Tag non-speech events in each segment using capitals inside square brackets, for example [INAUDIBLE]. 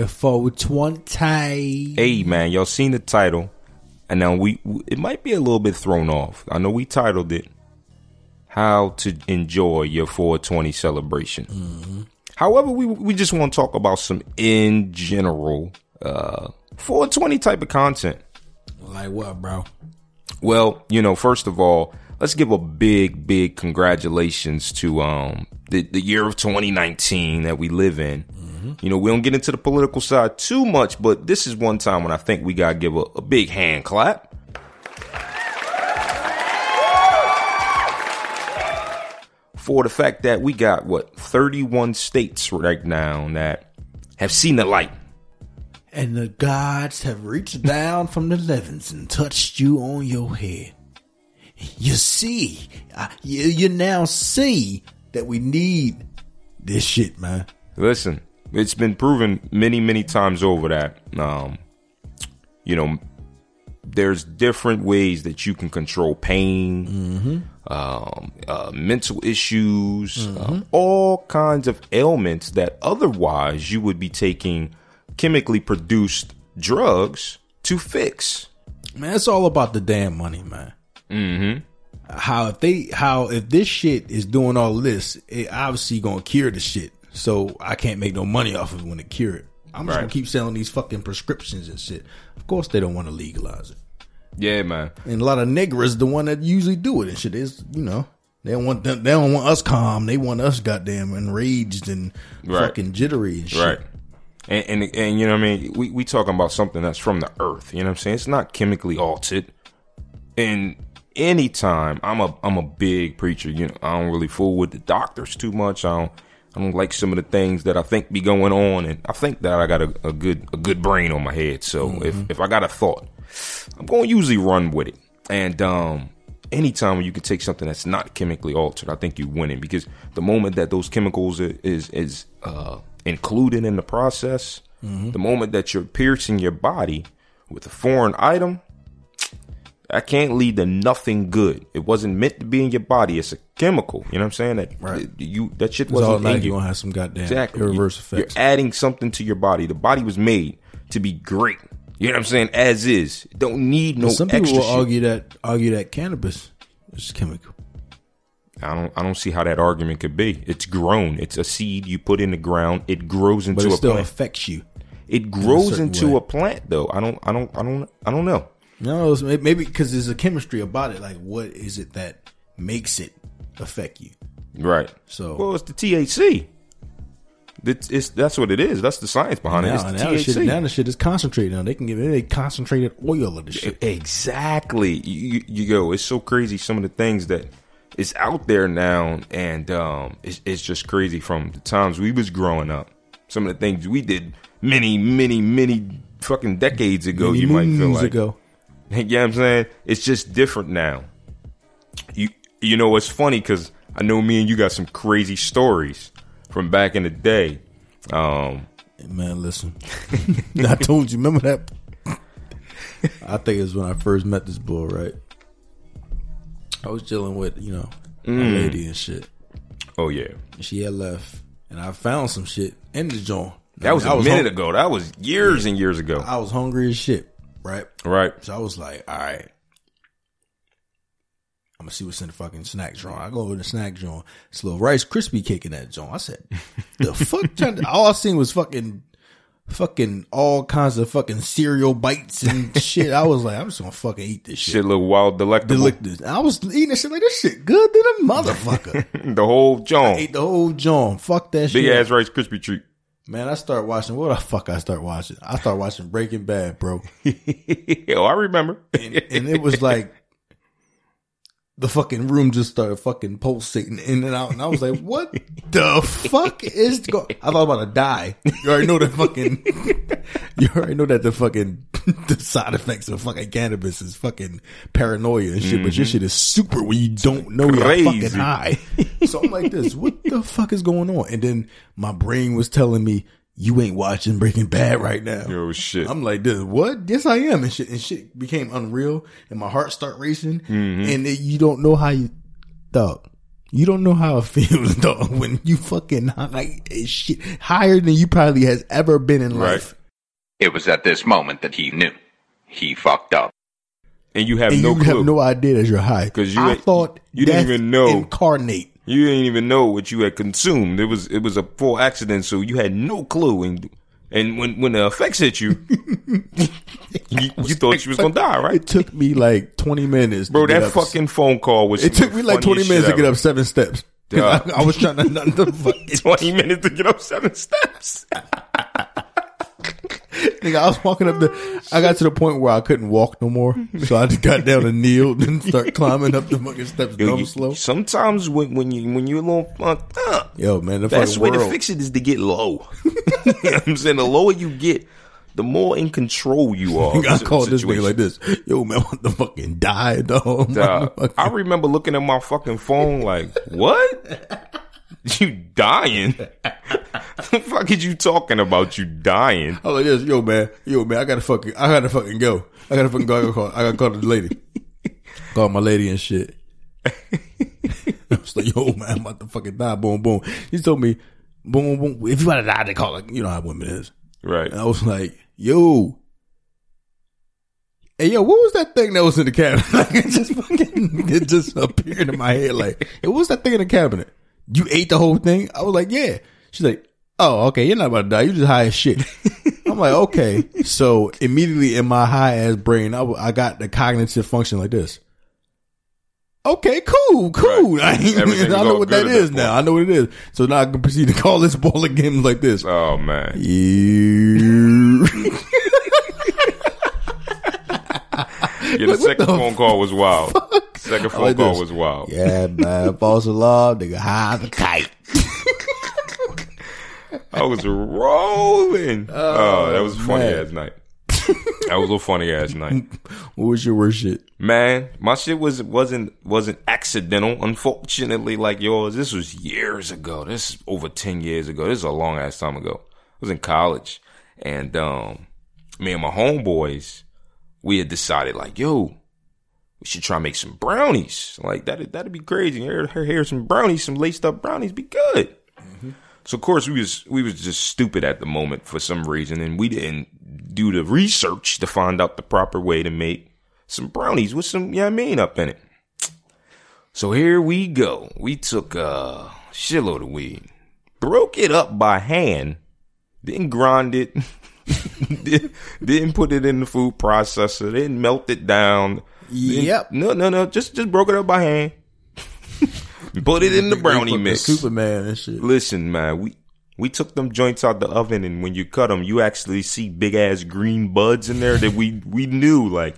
happy 420. Hey man, y'all seen the title, and now we it might be a little bit thrown off. I know we titled it "How to Enjoy Your 420 Celebration." However, we we just want to talk about some in general uh, 420 type of content. Like what, bro? Well, you know, first of all, let's give a big, big congratulations to um the, the year of 2019 that we live in. You know, we don't get into the political side too much, but this is one time when I think we gotta give a, a big hand clap. For the fact that we got what 31 states right now that have seen the light. And the gods have reached down from the heavens and touched you on your head. You see, uh, you, you now see that we need this shit, man. Listen, it's been proven many, many times over that, um, you know, there's different ways that you can control pain, um, uh, mental issues, um, all kinds of ailments that otherwise you would be taking chemically produced drugs to fix. Man, it's all about the damn money, man. Mm-hmm. How if they how if this shit is doing all this, it obviously gonna cure the shit. So I can't make no money off of it when it cure it. I'm just Right. gonna keep selling these fucking prescriptions and shit. Of course they don't want to legalize it. Yeah, man. And a lot of niggers the one that usually do it and shit is you know they don't want them, they don't want us calm. They want us goddamn enraged and Right. fucking jittery and shit. Right. And, and and you know what I mean? We we talking about something that's from the earth, you know what I'm saying? It's not chemically altered. And anytime I'm a I'm a big preacher, you know, I don't really fool with the doctors too much. I don't I don't like some of the things that I think be going on and I think that I got a, a good a good brain on my head. So if if I got a thought, I'm going to usually run with it. And um anytime when you can take something that's not chemically altered, I think you're winning because the moment that those chemicals i- is is uh, included in the process, the moment that you're piercing your body with a foreign item, that can't lead to nothing good. It wasn't meant to be in your body. It's a chemical. You know what I'm saying? That Right. you that shit all wasn't like in you you. gonna have some goddamn Exactly. irreverse You- effects. You're adding something to your body. The body was made to be great. You know what I'm saying? As is. Don't need no Some people extra will shit. argue that argue that cannabis is chemical. I don't I don't see how that argument could be. It's grown. It's a seed you put in the ground. It grows But into it a still plant. affects you. It grows certain into way. a plant though. I don't I don't I don't I don't know. No, it's may- maybe because there's a chemistry about it. Like, what is it that makes it affect you? Right. So- well, it's the THC. It's, it's that's what it is. That's the science behind it. Now, It's the now, the shit, now the shit is concentrated. Now they can give it a concentrated oil of the shit. Exactly. You, you, you go. It's so crazy. Some of the things that is out there now, and um, it's, it's just crazy from the times we was growing up. Some of the things we did many, many, many fucking decades ago. Many you might feel like. ago. [LAUGHS] You know what I'm saying? It's just different now. You you know what's funny because I know me and you got some crazy stories from back in the day. Um, Man, listen. [LAUGHS] I told you. Remember that? I think it was when I first met this boy, Right. I was dealing with you know a Mm. lady and shit. oh yeah, she had left, and I found some shit in the joint. that was I a minute hung- ago. That was years and years ago. I was hungry as shit. Right. right? So I was like, all right. I'm gonna see what's in the fucking snack joint. I go over to the snack joint. It's a little Rice Krispie cake in that joint. I said, [LAUGHS] the fuck? to- all I seen was fucking, fucking all kinds of fucking cereal bites and [LAUGHS] shit. I was like, I'm just gonna fucking eat this shit. Shit, look wild, delectable. Delicious. I was eating this shit like this shit good than a motherfucker. [LAUGHS] the whole John, Ate the whole joint. Fuck that big shit. ass Rice Krispie treat. Man, I start watching. What the fuck? I start watching. I start watching Breaking Bad, bro. [LAUGHS] oh, I remember. and, and it was like the fucking room just started fucking pulsating in and out, and I was like, "What the fuck is going?" I thought about to die. You already know that fucking. [LAUGHS] You already know that the fucking [LAUGHS] the side effects of fucking cannabis is fucking paranoia and shit, but your shit is super when you don't know you're fucking high. [LAUGHS] So I'm like, "This, what the fuck is going on?" And then my brain was telling me. You ain't watching Breaking Bad right now. Oh shit. I'm like, this, what? Yes, I am. And shit, and shit became unreal, and my heart start racing, Mm-hmm. and it, you don't know how you, dog. You don't know how it feels, dog, when you fucking high shit, higher than you probably has ever been in Right. life. It was at this moment that he knew. He fucked up. And you have And no you clue. have no idea that you're high. 'Cause you I ain't- thought you didn't even know. incarnate. you didn't even know what you had consumed. It was it was a full accident, so you had no clue. And and when when the effects hit you, [LAUGHS] you, you thought you was gonna die, right? It took me like 20 minutes. to Bro, get that up. fucking phone call was. It took me like 20 minutes to get up seven steps. 'Cause Yeah. I, I was trying to, not to [LAUGHS] fucking, Twenty minutes to get up seven steps. [LAUGHS] nigga, I was walking up the, I got to the point where I couldn't walk no more. So I just got down and kneeled and start climbing up the fucking steps Yo, dumb you- slow. Sometimes when when you when you're a little fucked up, Yo, man, the Best way world. to fix it is to get low. [LAUGHS] you know what I'm saying the lower you get, the more in control you are. [LAUGHS] I called this nigga like this. Yo, man, what the fucking die, dog? Dog, I remember looking at my fucking phone like, what? [LAUGHS] You dying? The fuck is you talking about? You dying? I was like this, yo, man, yo, man, I gotta fucking, I gotta fucking go. I gotta fucking go. I gotta call, I gotta call the lady. call my lady and shit. [LAUGHS] I was like, yo, man, I'm about to fucking die. Boom, boom. He told me, boom, boom. If you want to die, they call it. You know how women is. Right. And I was like, yo. Hey yo, what was that thing that was in the cabinet? [LAUGHS] Like it just fucking it just appeared in my head. Like, hey, what was that thing in the cabinet? You ate the whole thing? I was like, yeah. She's like, oh, okay, you're not about to die. You just high as shit. [LAUGHS] I'm like, okay. So immediately in my high ass brain, I got the cognitive function like this. Okay, cool, cool. Right. [LAUGHS] I, I know what that at that is now. I know what it is. So now I can proceed to call this [LAUGHS] ball games like this. Oh man. You. Yeah, the second the phone call was wild. Second phone like call this. was wild. Yeah, man. False alarm, nigga. High as a kite. I was rolling. [LAUGHS] Oh, that was a funny man. ass night. that was a funny ass night. [LAUGHS] What was your worst shit? Man, my shit was wasn't wasn't accidental. Unfortunately, like yours, this was years ago. This is over ten years ago. This is a long ass time ago. I was in college, and um, me and my homeboys, we had decided like, yo, we should try and make some brownies. Like that, that'd be crazy. Here, here, here's some brownies, some laced up brownies, be good. So of course we was we was just stupid at the moment for some reason, and we didn't do the research to find out the proper way to make some brownies with some, you know I mean, up in it. So here we go. We took a shitload of weed, broke it up by hand, didn't grind it, [LAUGHS] didn't, put it in the food processor, didn't melt it down. Yep. No, no, no. Just just broke it up by hand. [LAUGHS] put it in the brownie mix. Superman and shit. Listen, man, we we took them joints out the oven, and when you cut them, you actually see big ass green buds in there that we we knew like.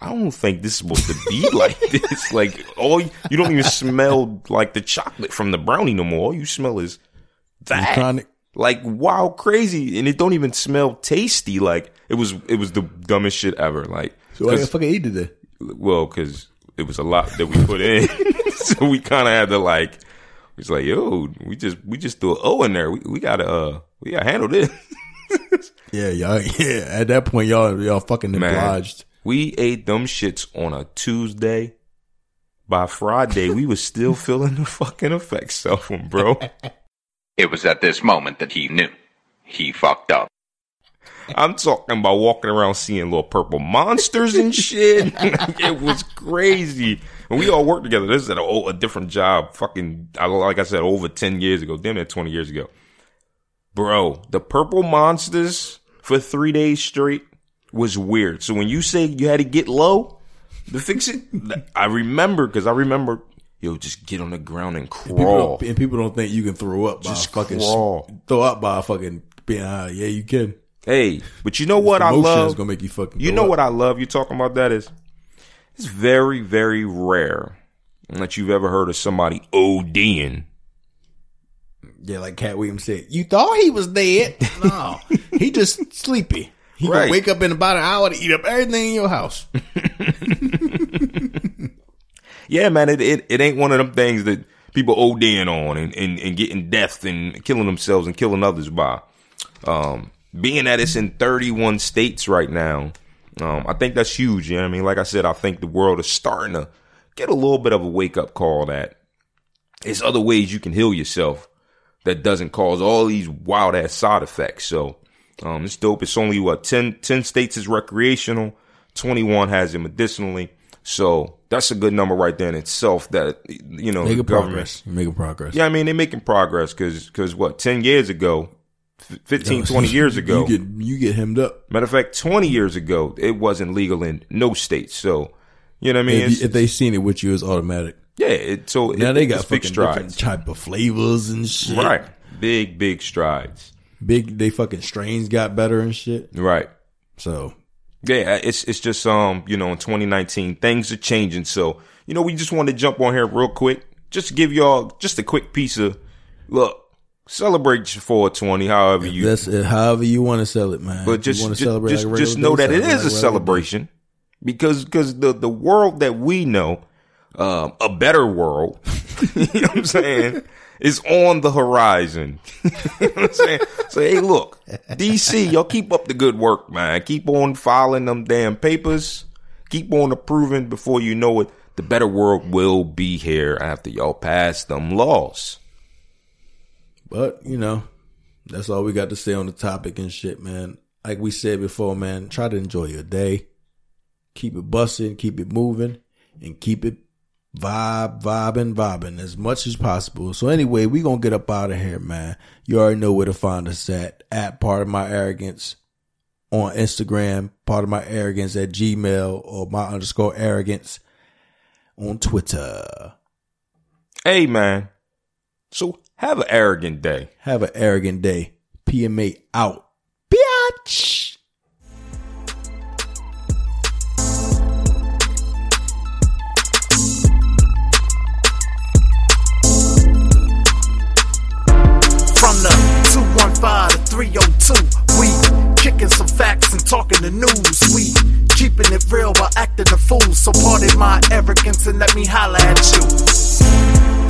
I don't think this is supposed to be [LAUGHS] like this. Like, all you, don't even smell like the chocolate from the brownie no more. All you smell is that. Chronic. Like, wow, crazy, and it don't even smell tasty. Like, it was it was the dumbest shit ever. Like, So I 'cause- fucking ate today. well, because it was a lot that we put in, [LAUGHS] [LAUGHS] so we kind of had to like. It's like, yo, we just we just threw an O in there. We we gotta uh we gotta handle this. [LAUGHS] Yeah, y'all. [LAUGHS] Yeah, at that point, y'all y'all fucking Man. obliged. We ate them shits on a Tuesday. By Friday, we was still feeling the fucking effects of them, bro. It was at this moment that he knew. He fucked up. I'm talking about walking around seeing little purple monsters and shit. [LAUGHS] it was crazy. And we all worked together. This is at a, oh, a different job. Fucking, like I said, over 10 years ago. Damn near 20 years ago. Bro, the purple monsters for three days straight was weird. So when you say you had to get low to fix it, I remember, because I remember, yo, just get on the ground and People crawl. don't, and people don't think you can throw up by Just fucking crawl. throw up by fucking being high. Yeah, you can. Hey, but you know what I love? is gonna make you fucking. You know up. what I love? You talking about that is it's very, very rare that you've ever heard of somebody ODing. Yeah, like Katt Williams said, you thought he was dead. [LAUGHS] No, he just sleepy. He Right. gonna wake up in about an hour to eat up everything in your house. [LAUGHS] Yeah, man, it, it it ain't one of them things that people ODing on and, and, and getting death and killing themselves and killing others by. Um, being that it's in 31 states right now, um, I think that's huge. You know what I mean? Like I said, I think the world is starting to get a little bit of a wake up call that there's other ways you can heal yourself that doesn't cause all these wild ass side effects. So, um, it's dope. It's only what 10, 10 states is recreational, 21 has it medicinally. So that's a good number right there in itself that, you know, Making the government- progress. Making progress. Yeah, I mean, they're making progress because, because what, 10 years ago, f- 15, 20 [LAUGHS] years ago, you get you get hemmed up. matter of fact, 20 years ago, it wasn't legal in no state. So, you know what I mean? If, if they seen it with you, it's automatic. yeah, it, so Now it, they got big fucking different strides. type of flavors and shit. Right. Big, big strides. Big. They fucking strains got better and shit. Right. So Yeah, it's it's just um, you know, in 2019, things are changing. So, you know, we just want to jump on here real quick, just to give y'all just a quick piece of look, celebrate your 420, however you that's it. However you want to sell it, man. but just just, celebrate just, like just know that it is a like day. celebration because because the the world that we know, um, a better world, [LAUGHS] you know what I'm saying, is on the horizon. [LAUGHS] you know what I'm saying? So hey, look, DC, y'all keep up the good work, man. Keep on filing them damn papers. Keep on approving before you know it. The better world will be here after y'all pass them laws. But you know, that's all we got to say on the topic and shit, man. Like we said before, man, try to enjoy your day. Keep it busting, keep it moving, and keep it vibe, vibing, vibing as much as possible. So anyway, we gonna get up out of here, man. You already know where to find us at at pardon my arrogance on Instagram, pardon my arrogance at Gmail or my underscore arrogance on Twitter. Hey, man. So have an arrogant day. Have an arrogant day. PMA out. Bitch. From the 215 to 302, we kicking some facts and talking the news. We keeping it real while acting a fool. So pardon my arrogance and let me holla at you.